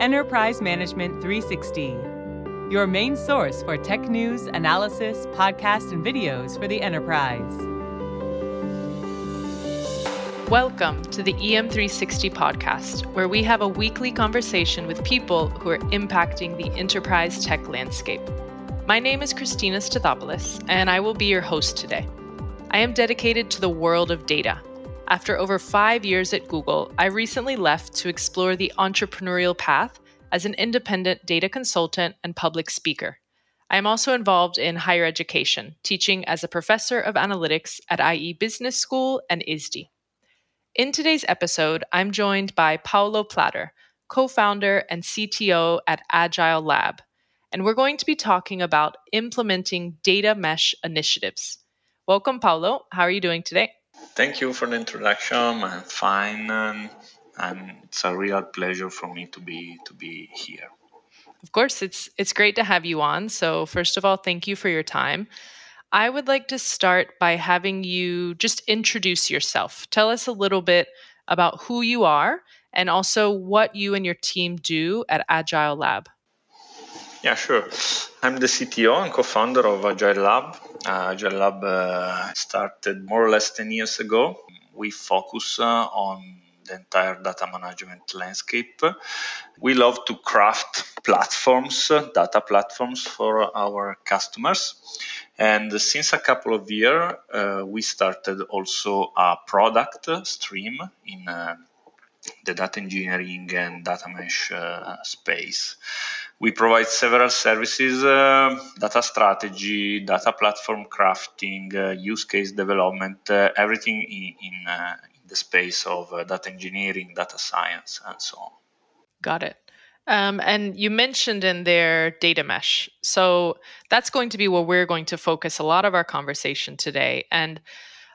Enterprise Management 360, your main source for tech news, analysis, podcasts, and videos for the enterprise. Welcome to the EM360 podcast, where we have a weekly conversation with people who are impacting the enterprise tech landscape. My name is Christina Stathopoulos, and I will be your host today. I am dedicated to the world of data. After over five years at Google, I recently left to explore the entrepreneurial path as an independent data consultant and public speaker. I am also involved in higher education, teaching as a professor of analytics at IE Business School and ISTE. In today's episode, I'm joined by Paolo Platter, co founder and CTO at Agile Lab and we're going to be talking about implementing data mesh initiatives. Welcome, Paolo. How are you doing today? Thank you for the introduction. I'm fine, and, and it's a real pleasure for me to be to be here. Of course, it's it's great to have you on. So, first of all, thank you for your time. I would like to start by having you just introduce yourself. Tell us a little bit about who you are and also what you and your team do at Agile Lab. Yeah, sure. I'm the CTO and co-founder of Agile Lab. Uh, Agile Lab uh, started more or less 10 years ago. We focus uh, on the entire data management landscape. We love to craft platforms, data platforms for our customers. And since a couple of years, uh, we started also a product stream in uh, the data engineering and data mesh uh, space. We provide several services, uh, data strategy, data platform crafting, uh, use case development, uh, everything in, in, uh, in, the space of uh, data engineering, data science, and so on. Got it. Um, and you mentioned in there data mesh. So that's going to be where we're going to focus a lot of our conversation today. And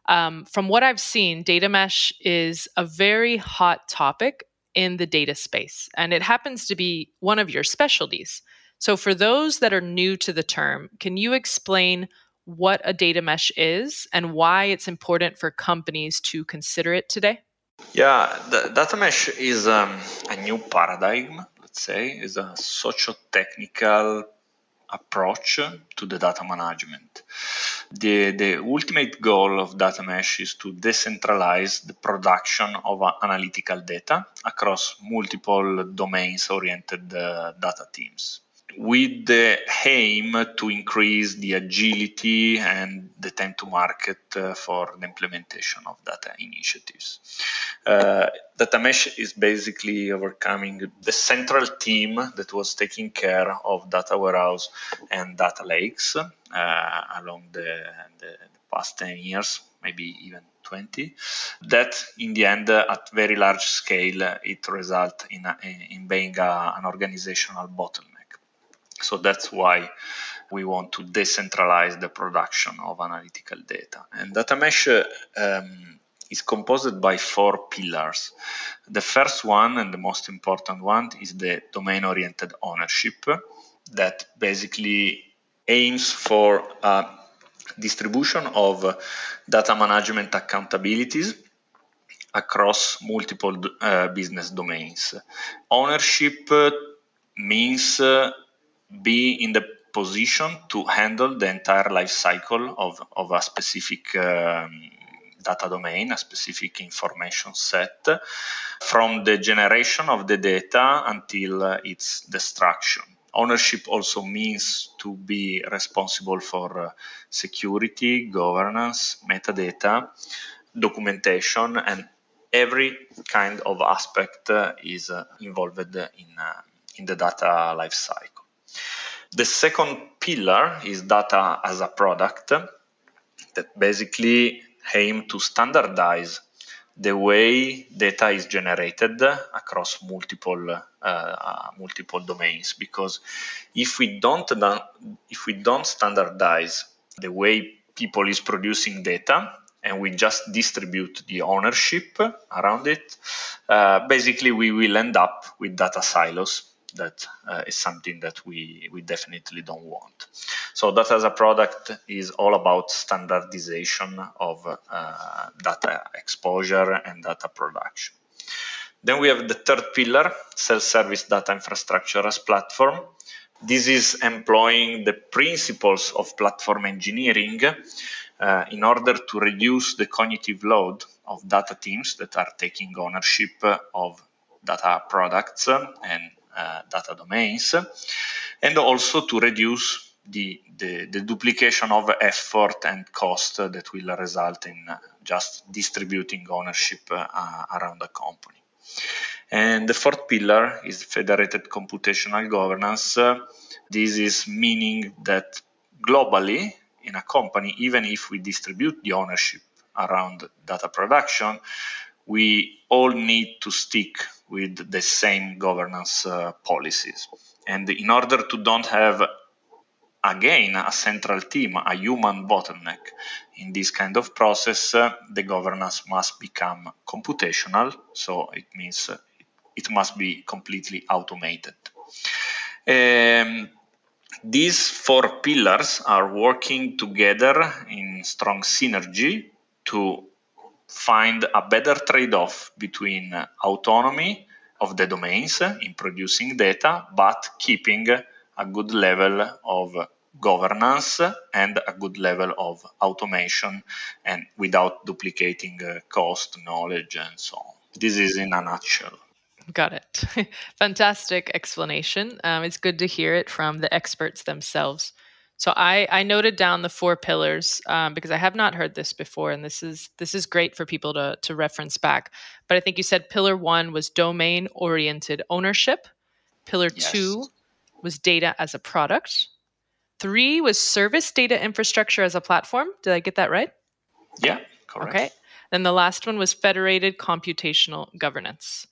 um, from what I've seen, data mesh is a very hot topic in the data space, and it happens to be one of your specialties. So, for those that are new to the term, can you explain what a data mesh is and why it's important for companies to consider it today? Yeah, the data mesh is um, a new paradigm, let's say, is a socio-technical approach to the data management. The, the ultimate goal of data mesh is to decentralize the production of analytical data across multiple domains oriented uh, data teams with the aim to increase the agility and the time to market uh, for the implementation of data initiatives. Uh, data mesh is basically overcoming the central team that was taking care of data warehouse and data lakes uh, along the, the, the past 10 years, maybe even 20 that in the end uh, at very large scale uh, it results in, in being a, an organizational bottleneck so that's why we want to decentralize the production of analytical data. And data mesh um, is composed by four pillars. The first one and the most important one is the domain oriented ownership that basically aims for a distribution of data management accountabilities across multiple uh, business domains. Ownership means uh, be in the position to handle the entire life cycle of, of a specific um, data domain, a specific information set, from the generation of the data until uh, its destruction. Ownership also means to be responsible for uh, security, governance, metadata, documentation, and every kind of aspect uh, is uh, involved in, uh, in the data lifecycle. The second pillar is data as a product that basically aim to standardize the way data is generated across multiple uh, multiple domains. Because if we don't if we don't standardize the way people is producing data and we just distribute the ownership around it uh, basically we will end up with data silos that uh, is something that we, we definitely don't want. So data as a product is all about standardization of uh, data exposure and data production. Then we have the third pillar, self-service data infrastructure as platform. This is employing the principles of platform engineering uh, in order to reduce the cognitive load of data teams that are taking ownership of data products and uh, data domains, and also to reduce the, the, the, duplication of effort and cost that will result in just distributing ownership uh, around the company. And the fourth pillar is federated computational governance. this is meaning that globally in a company, even if we distribute the ownership around data production, we all need to stick with the same governance uh, policies. And in order to don't have again a central team, a human bottleneck in this kind of process, uh, the governance must become computational. So it means uh, it must be completely automated. Um, these four pillars are working together in strong synergy to find a better trade off between autonomy of the domains in producing data, but keeping a good level of governance and a good level of automation and without duplicating uh, cost, knowledge, and so on. This is in a nutshell. Got it. Fantastic explanation. Um, it's good to hear it from the experts themselves. So I, I noted down the four pillars um, because I have not heard this before, and this is this is great for people to to reference back. But I think you said pillar one was domain oriented ownership. Pillar yes. two was data as a product. Three was service data infrastructure as a platform. Did I get that right? Yeah, correct. Okay. Then the last one was federated computational governance.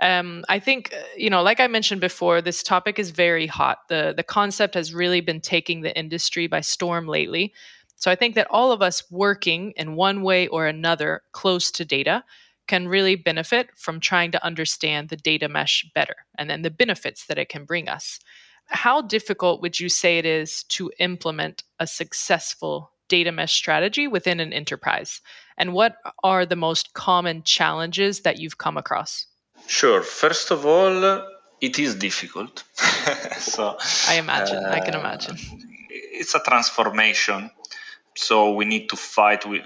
Um, I think, uh, you know, like I mentioned before, this topic is very hot. The, the concept has really been taking the industry by storm lately. So I think that all of us working in one way or another close to data can really benefit from trying to understand the data mesh better and then the benefits that it can bring us. How difficult would you say it is to implement a successful data mesh strategy within an enterprise? And what are the most common challenges that you've come across? Sure. First of all, it is difficult. so I imagine. Uh, I can imagine. It's a transformation. So we need to fight. We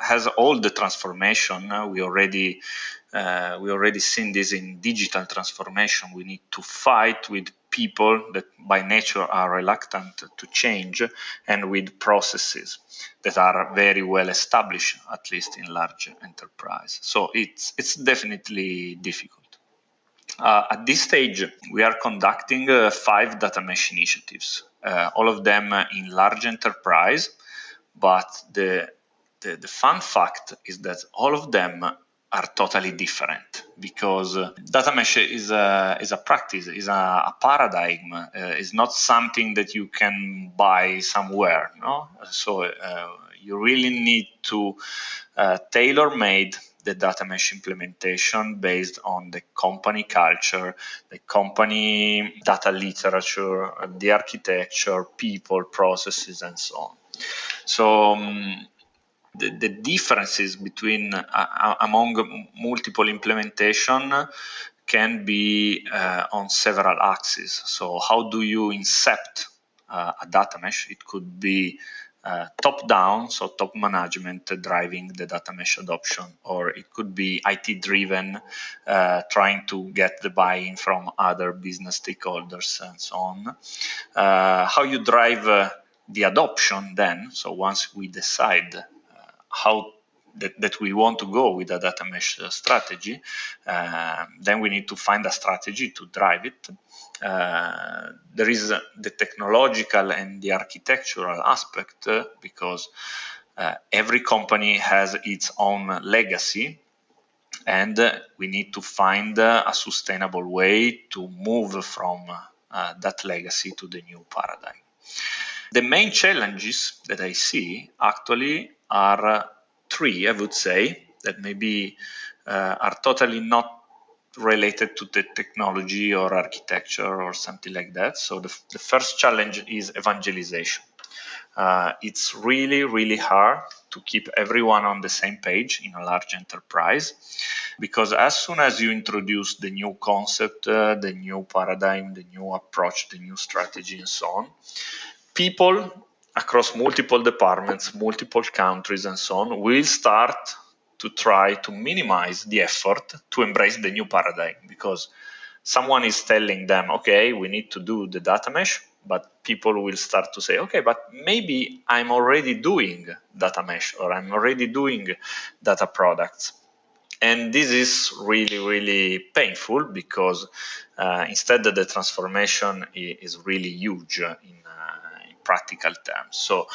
has all the transformation. Uh, we already uh, we already seen this in digital transformation. We need to fight with people that by nature are reluctant to change and with processes that are very well established, at least in large enterprise. So it's, it's definitely difficult. Uh, at this stage, we are conducting uh, five data mesh initiatives, uh, all of them in large enterprise. But the, the, the fun fact is that all of them are totally different because data mesh is a, is a practice, is a, a paradigm, uh, is not something that you can buy somewhere. No, so uh, you really need to uh, tailor made the data mesh implementation based on the company culture, the company data literature, the architecture, people, processes, and so on. So um, the, the differences between uh, uh, among multiple implementation can be uh, on several axes. So how do you incept uh, a data mesh? It could be uh, top down, so top management driving the data mesh adoption, or it could be IT driven, uh, trying to get the buy in from other business stakeholders and so on. how you drive the adoption then, so once we decide how that, that we want to go with a data mesh strategy, uh, then we need to find a strategy to drive it. Uh, there is the technological and the architectural aspect uh, because uh, every company has its own legacy and we need to find a sustainable way to move from uh, that legacy to the new paradigm. The main challenges that I see actually are three, I would say, that maybe uh, are totally not related to the technology or architecture or something like that. So the, the first challenge is evangelization. Uh, it's really, really hard to keep everyone on the same page in a large enterprise. Because as soon as you introduce the new concept, uh, the new paradigm, the new approach, the new strategy, and so on, people across multiple departments, multiple countries, and so on will start to try to minimize the effort to embrace the new paradigm because someone is telling them, okay, we need to do the data mesh, but people will start to say, okay, but maybe I'm already doing data mesh or I'm already doing data products. And this is really, really painful because uh, instead the transformation is really huge in, uh, practical terms. So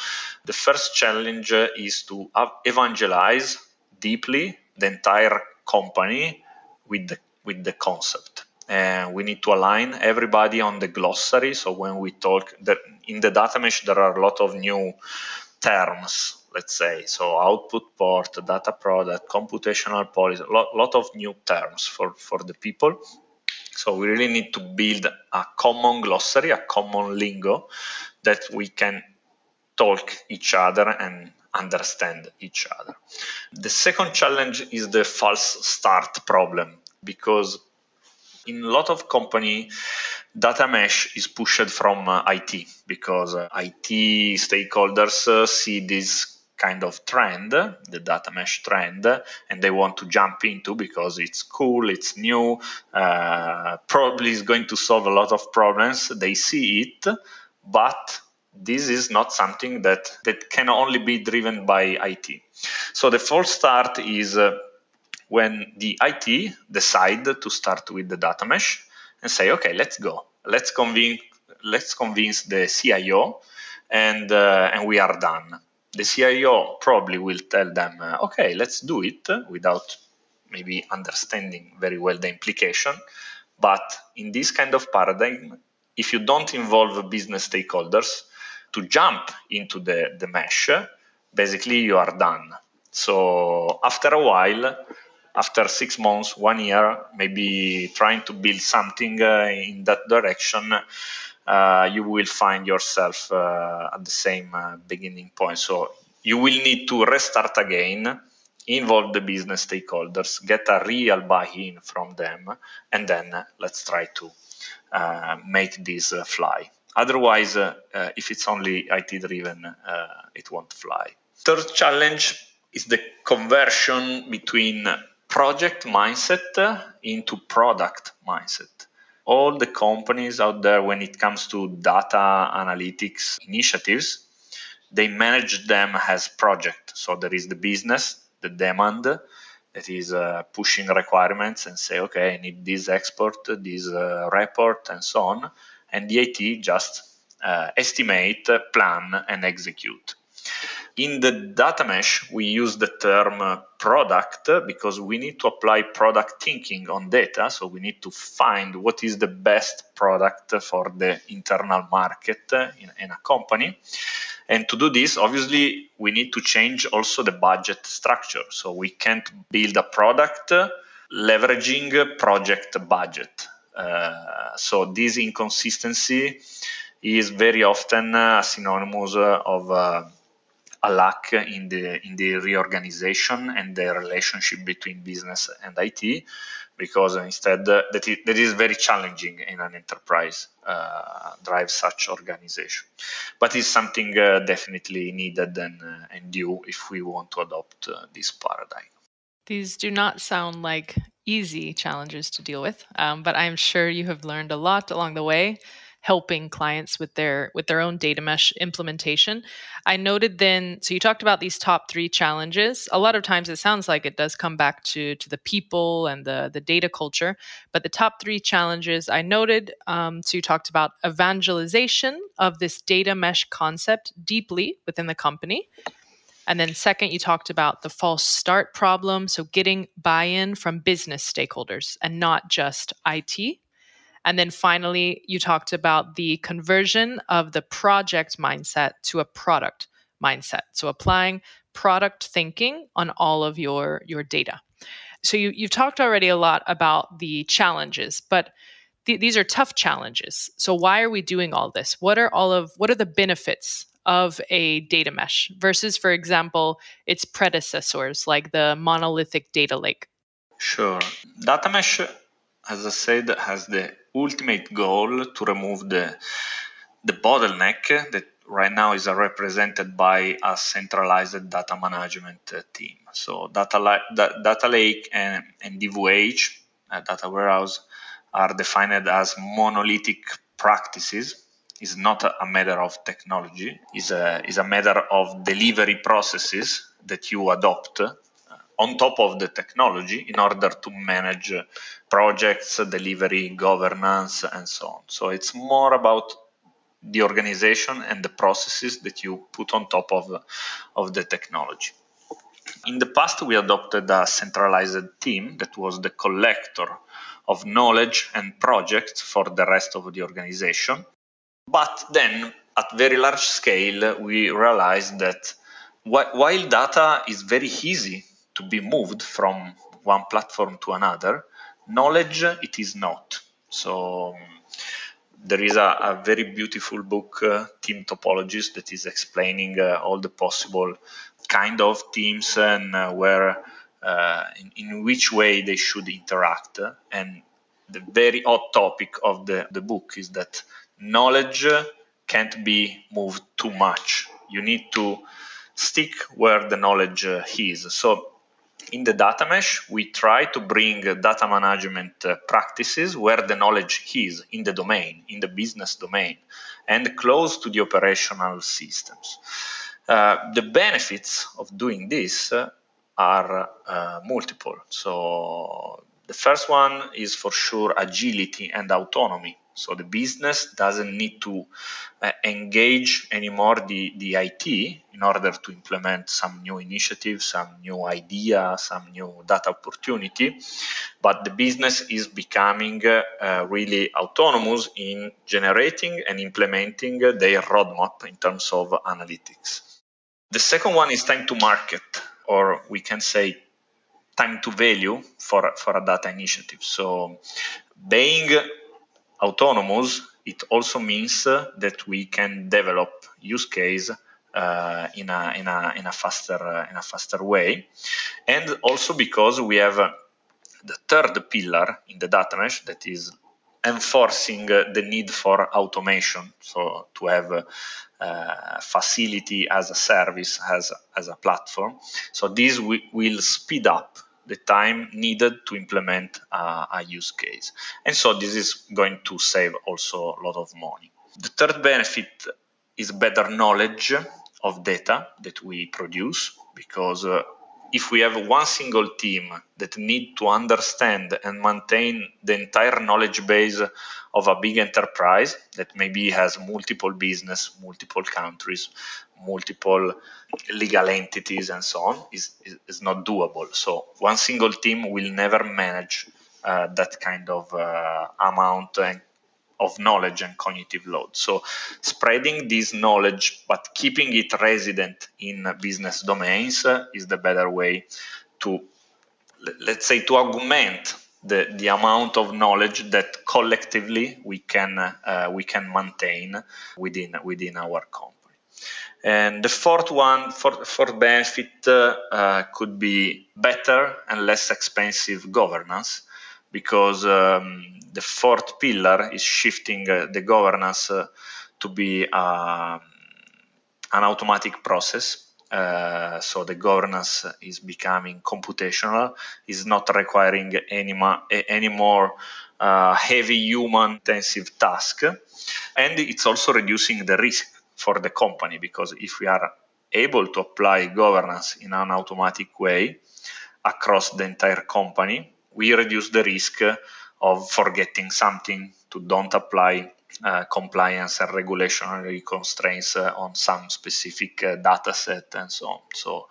the first challenge is to evangelize deeply the entire company with the, with the concept and we need to align everybody on the glossary. So when we talk that in the data mesh, there are a lot of new terms, let's say. So output port, data product, computational policy, a lot, lot of new terms for, for the people. So we really need to build a common glossary, a common lingo that we can talk each other and understand each other. The second challenge is the false start problem because in a lot of company data mesh is pushed from uh, IT because uh, IT stakeholders uh, see this kind of trend, the data mesh trend, and they want to jump into because it's cool, it's new, uh, probably is going to solve a lot of problems. They see it, but this is not something that, that can only be driven by IT. So the false start is uh, when the IT decide to start with the data mesh and say, okay, let's go. Let's convince let's convince the CIO and uh, and we are done. The CIO probably will tell them, uh, okay, let's do it without maybe understanding very well the implication. But in this kind of paradigm, if you don't involve business stakeholders to jump into the, the mesh, basically you are done. So after a while, after six months, one year, maybe trying to build something uh, in that direction, uh, you will find yourself uh, at the same uh, beginning point. So you will need to restart again, involve the business stakeholders, get a real buy-in from them, and then let's try to uh, make this uh, fly. Otherwise, if it's only IT driven, it won't fly. Third challenge is the conversion between project mindset into product mindset. All the companies out there, when it comes to data analytics initiatives, they manage them as project. So there is the business, the demand that is uh, pushing requirements and say, okay, I need this export, this uh, report, and so on. And the IT just uh, estimate, plan, and execute. In the data mesh, we use the term uh, product because we need to apply product thinking on data. So we need to find what is the best product for the internal market in, in a company. And to do this, obviously, we need to change also the budget structure. So we can't build a product leveraging project budget. Uh, so this inconsistency is very often uh, synonymous of uh, a lack in the in the reorganization and the relationship between business and IT, because instead that, is, that is very challenging in an enterprise uh, drive such organization. But it's something uh, definitely needed and, uh, and due if we want to adopt uh, this paradigm. These do not sound like easy challenges to deal with, um, but I'm sure you have learned a lot along the way helping clients with their with their own data mesh implementation. I noted then so you talked about these top 3 challenges. A lot of times it sounds like it does come back to to the people and the the data culture, but the top 3 challenges I noted um, so you talked about evangelization of this data mesh concept deeply within the company. And then, second, you talked about the false start problem. So, getting buy in from business stakeholders and not just IT. And then finally, you talked about the conversion of the project mindset to a product mindset. So applying product thinking on all of your, your data. So you, you've talked already a lot about the challenges, but th- these are tough challenges. So why are we doing all this? What are all of what are the benefits of a data mesh versus, for example, its predecessors like the monolithic data lake? Sure. Data mesh, as I said, has the ultimate goal to remove the the bottleneck that right now is represented by a centralized data management team. So data, li- data lake and, and DWH, uh, data warehouse, are defined as monolithic practices. It's not a matter of technology. is a is a matter of delivery processes that you adopt on top of the technology in order to manage projects, delivery, governance, and so on. So it's more about the organization and the processes that you put on top of, of the technology. In the past, we adopted a centralized team that was the collector of knowledge and projects for the rest of the organization. But then, at very large scale, we realized that while data is very easy to be moved from one platform to another, knowledge it is not. So there is a, a, very beautiful book, uh, Team Topologies, that is explaining uh, all the possible kind of teams and uh, where, uh, in, in, which way they should interact. And the very hot topic of the, the book is that knowledge can't be moved too much. You need to stick where the knowledge uh, is. So in the data mesh, we try to bring data management uh, practices where the knowledge is in the domain, in the business domain, and close to the operational systems. Uh, the benefits of doing this uh, are uh, multiple. So, the first one is for sure agility and autonomy. So the business doesn't need to uh, engage anymore the, the IT in order to implement some new initiative, some new idea, some new data opportunity. But the business is becoming uh, really autonomous in generating and implementing their roadmap in terms of analytics. The second one is time to market, or we can say time to value for, for a data initiative. So being autonomous, it also means that we can develop use case uh, in, a, in, a, in, a faster, uh, in a faster way. And also because we have uh, the third pillar in the data mesh that is enforcing the need for automation. So to have uh, facility as a service, as, as a platform. So this will speed up the time needed to implement uh, a use case. And so this is going to save also a lot of money. The third benefit is better knowledge of data that we produce because uh, if we have one single team that need to understand and maintain the entire knowledge base of a big enterprise that maybe has multiple business, multiple countries, multiple legal entities and so on is, is, is not doable. So one single team will never manage uh, that kind of uh, amount and of knowledge and cognitive load. So spreading this knowledge but keeping it resident in business domains uh, is the better way to let's say to augment the, the amount of knowledge that collectively we can uh, we can maintain within within our company. And the fourth one, for, for benefit, uh, uh, could be better and less expensive governance because um, the fourth pillar is shifting uh, the governance uh, to be uh, an automatic process. Uh, so the governance is becoming computational, is not requiring any, ma- any more uh, heavy human intensive task, and it's also reducing the risk for the company because if we are able to apply governance in an automatic way across the entire company, we reduce the risk of forgetting something to don't apply uh, compliance and regulatory constraints uh, on some specific uh, data set and so on. So,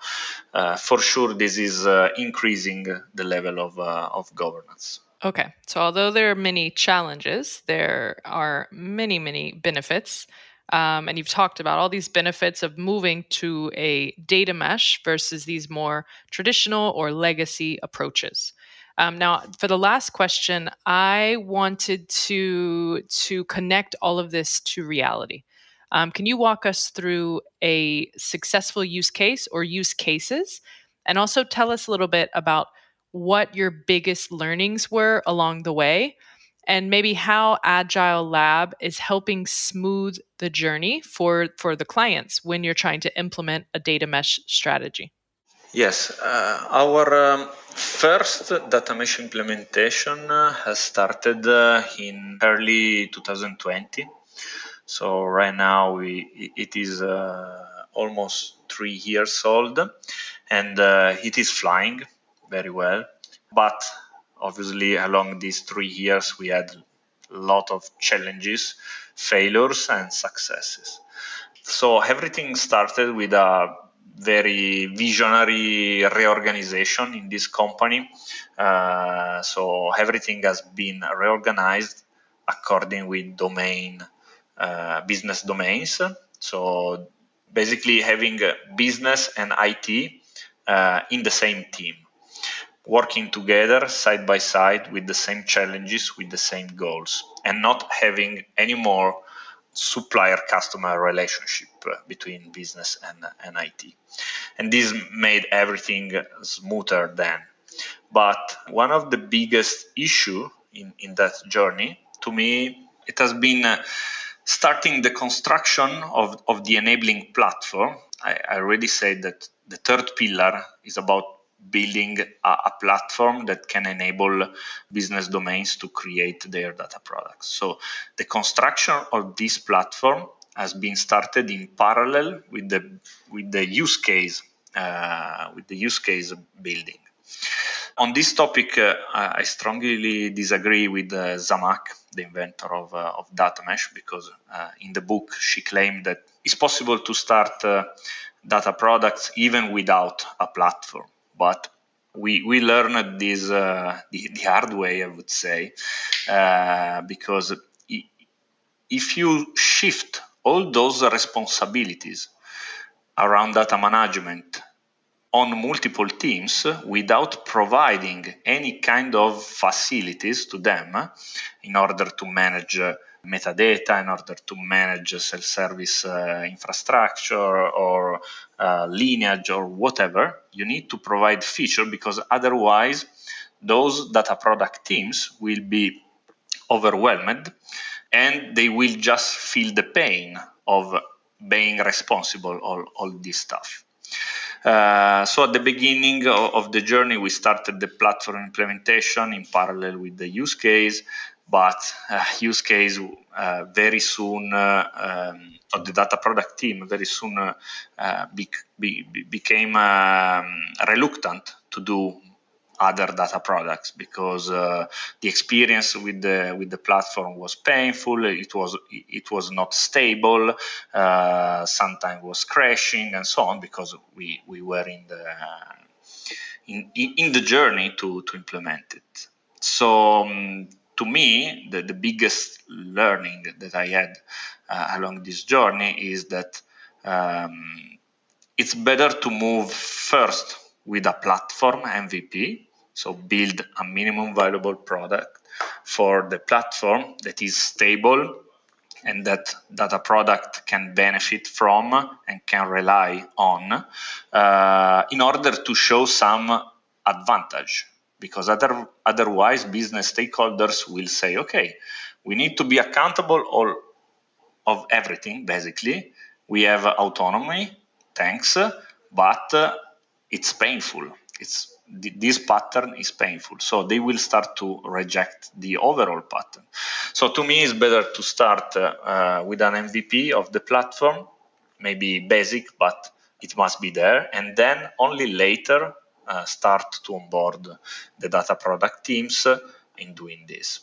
uh, for sure, this is uh, increasing the level of, uh, of governance. Okay, so although there are many challenges, there are many, many benefits. Um, and you've talked about all these benefits of moving to a data mesh versus these more traditional or legacy approaches. Um, now, for the last question, I wanted to to connect all of this to reality. Um, can you walk us through a successful use case or use cases? And also tell us a little bit about what your biggest learnings were along the way and maybe how agile lab is helping smooth the journey for for the clients when you're trying to implement a data mesh strategy yes uh, our um, first data mesh implementation uh, has started uh, in early 2020 so right now we it is uh, almost three years old and uh, it is flying very well. But obviously along these three years we had a lot of challenges failures and successes. So everything started with a very visionary reorganization in this company. Uh, so everything has been reorganized according with domain uh, business domains. So basically having business and it uh, in the same team working together side by side with the same challenges, with the same goals, and not having any more supplier customer relationship between business and, and IT. And this made everything smoother then. But one of the biggest issue in, in that journey, to me, it has been uh, starting the construction of, of the enabling platform. I, I already said that the third pillar is about building a, a, platform that can enable business domains to create their data products. So the construction of this platform has been started in parallel with the with the use case uh, with the use case building. On this topic, uh, I strongly disagree with uh, Zhamak, the inventor of, uh, of data mesh, because uh, in the book she claimed that it's possible to start uh, data products even without a platform but we we learned this uh, the, the, hard way, I would say, uh, because if you shift all those responsibilities around data management on multiple teams without providing any kind of facilities to them in order to manage metadata in order to manage self-service uh, infrastructure or uh, lineage or whatever. You need to provide feature because otherwise those data product teams will be overwhelmed and they will just feel the pain of being responsible all, all this stuff. Uh, so at the beginning of, of, the journey, we started the platform implementation in parallel with the use case but uh, use case uh, very soon uh, um, of the data product team very soon uh, uh, be, be, became um, reluctant to do other data products because uh, the experience with the with the platform was painful. It was it was not stable. Sometimes was crashing and so on because we we were in the in, in the journey to to implement it. So um, to me, the, the biggest learning that I had uh, along this journey is that um, it's better to move first with a platform MVP, so build a minimum viable product for the platform that is stable and that that a product can benefit from and can rely on uh, in order to show some advantage because other, otherwise business stakeholders will say, okay, we need to be accountable all of everything, basically. We have autonomy, thanks, but uh, it's painful. It's this pattern is painful so they will start to reject the overall pattern so to me it's better to start uh, uh, with an mvp of the platform maybe basic but it must be there and then only later uh, start to onboard the data product teams in doing this.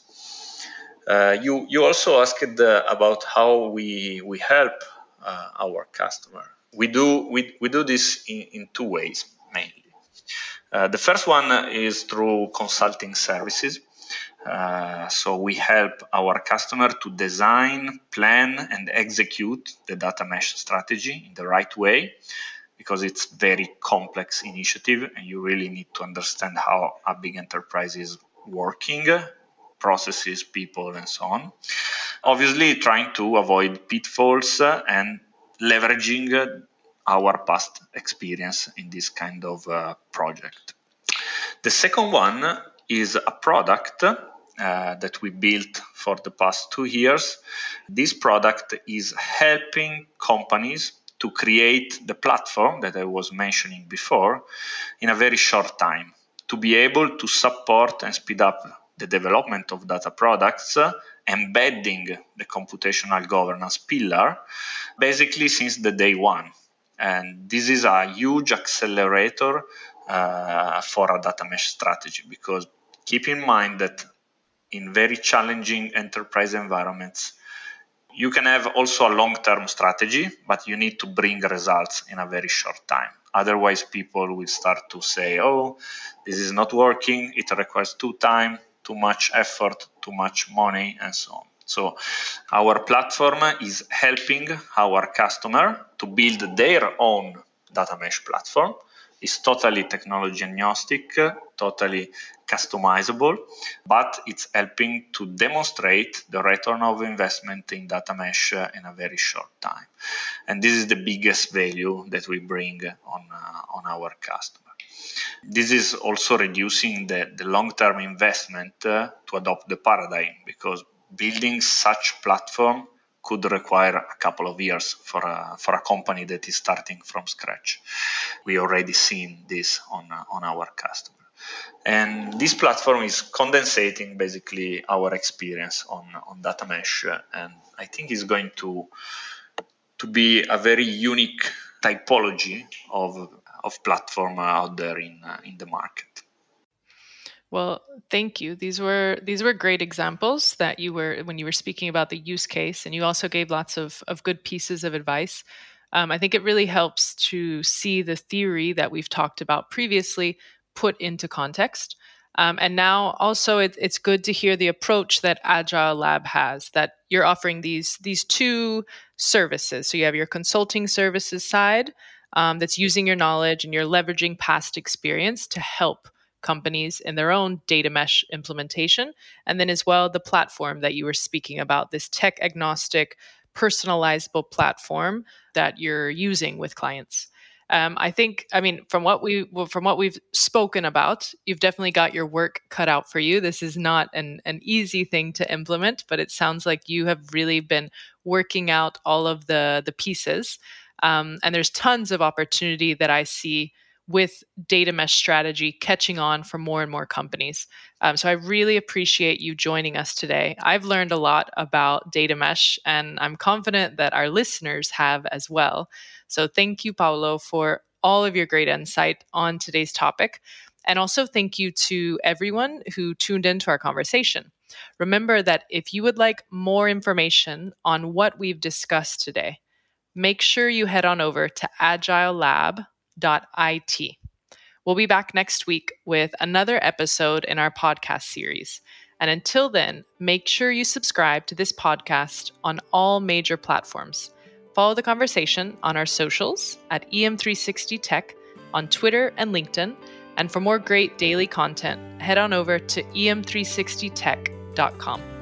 Uh, you you also asked uh, about how we we help our customer. We do we, we do this in, in two ways mainly. Uh, the first one is through consulting services. Uh, so we help our customer to design, plan, and execute the data mesh strategy in the right way because it's very complex initiative and you really need to understand how a big enterprise is working processes people and so on obviously trying to avoid pitfalls and leveraging our past experience in this kind of uh, project. The second one is a product uh, that we built for the past two years. This product is helping companies to create the platform that I was mentioning before in a very short time to be able to support and speed up the development of data products, uh, embedding the computational governance pillar basically since the day one. And this is a huge accelerator uh, for a data mesh strategy because keep in mind that in very challenging enterprise environments, you can have also a long term strategy, but you need to bring results in a very short time. Otherwise, people will start to say, oh, this is not working, it requires too time, too much effort, too much money, and so on. So our platform is helping our customer to build their own data mesh platform. It's totally technology agnostic, totally customizable, but it's helping to demonstrate the return of investment in data mesh in a very short time. And this is the biggest value that we bring on, uh, on our customer. This is also reducing the, the long term investment uh, to adopt the paradigm because building such platform could require a couple of years for a, for a company that is starting from scratch. We already seen this on, on our customer. And this platform is condensating basically our experience on, on data mesh. And I think is going to, to be a very unique typology of, of platform out there in, uh, in the market. Well, thank you. These were these were great examples that you were when you were speaking about the use case, and you also gave lots of of good pieces of advice. Um, I think it really helps to see the theory that we've talked about previously put into context. Um, and now also it, it's good to hear the approach that Agile Lab has that you're offering these these two services. So you have your consulting services side um, that's using your knowledge and you're leveraging past experience to help companies in their own data mesh implementation. And then, as well, the platform that you were speaking about, this tech agnostic, personalizable platform that you're using with clients. Um, I think, I mean, from what we from what we've spoken about, you've definitely got your work cut out for you. This is not an an easy thing to implement, but it sounds like you have really been working out all of the the pieces. Um, and there's tons of opportunity that I see with data mesh strategy catching on for more and more companies. Um, so I really appreciate you joining us today. I've learned a lot about data mesh, and I'm confident that our listeners have as well. So thank you, Paolo, for all of your great insight on today's topic. And also thank you to everyone who tuned into our conversation. Remember that if you would like more information on what we've discussed today, make sure you head on over to Agile Lab it. We'll be back next week with another episode in our podcast series. And until then, make sure you subscribe to this podcast on all major platforms. Follow the conversation on our socials at EM360Tech on Twitter and LinkedIn. And for more great daily content, head on over to em360tech.com.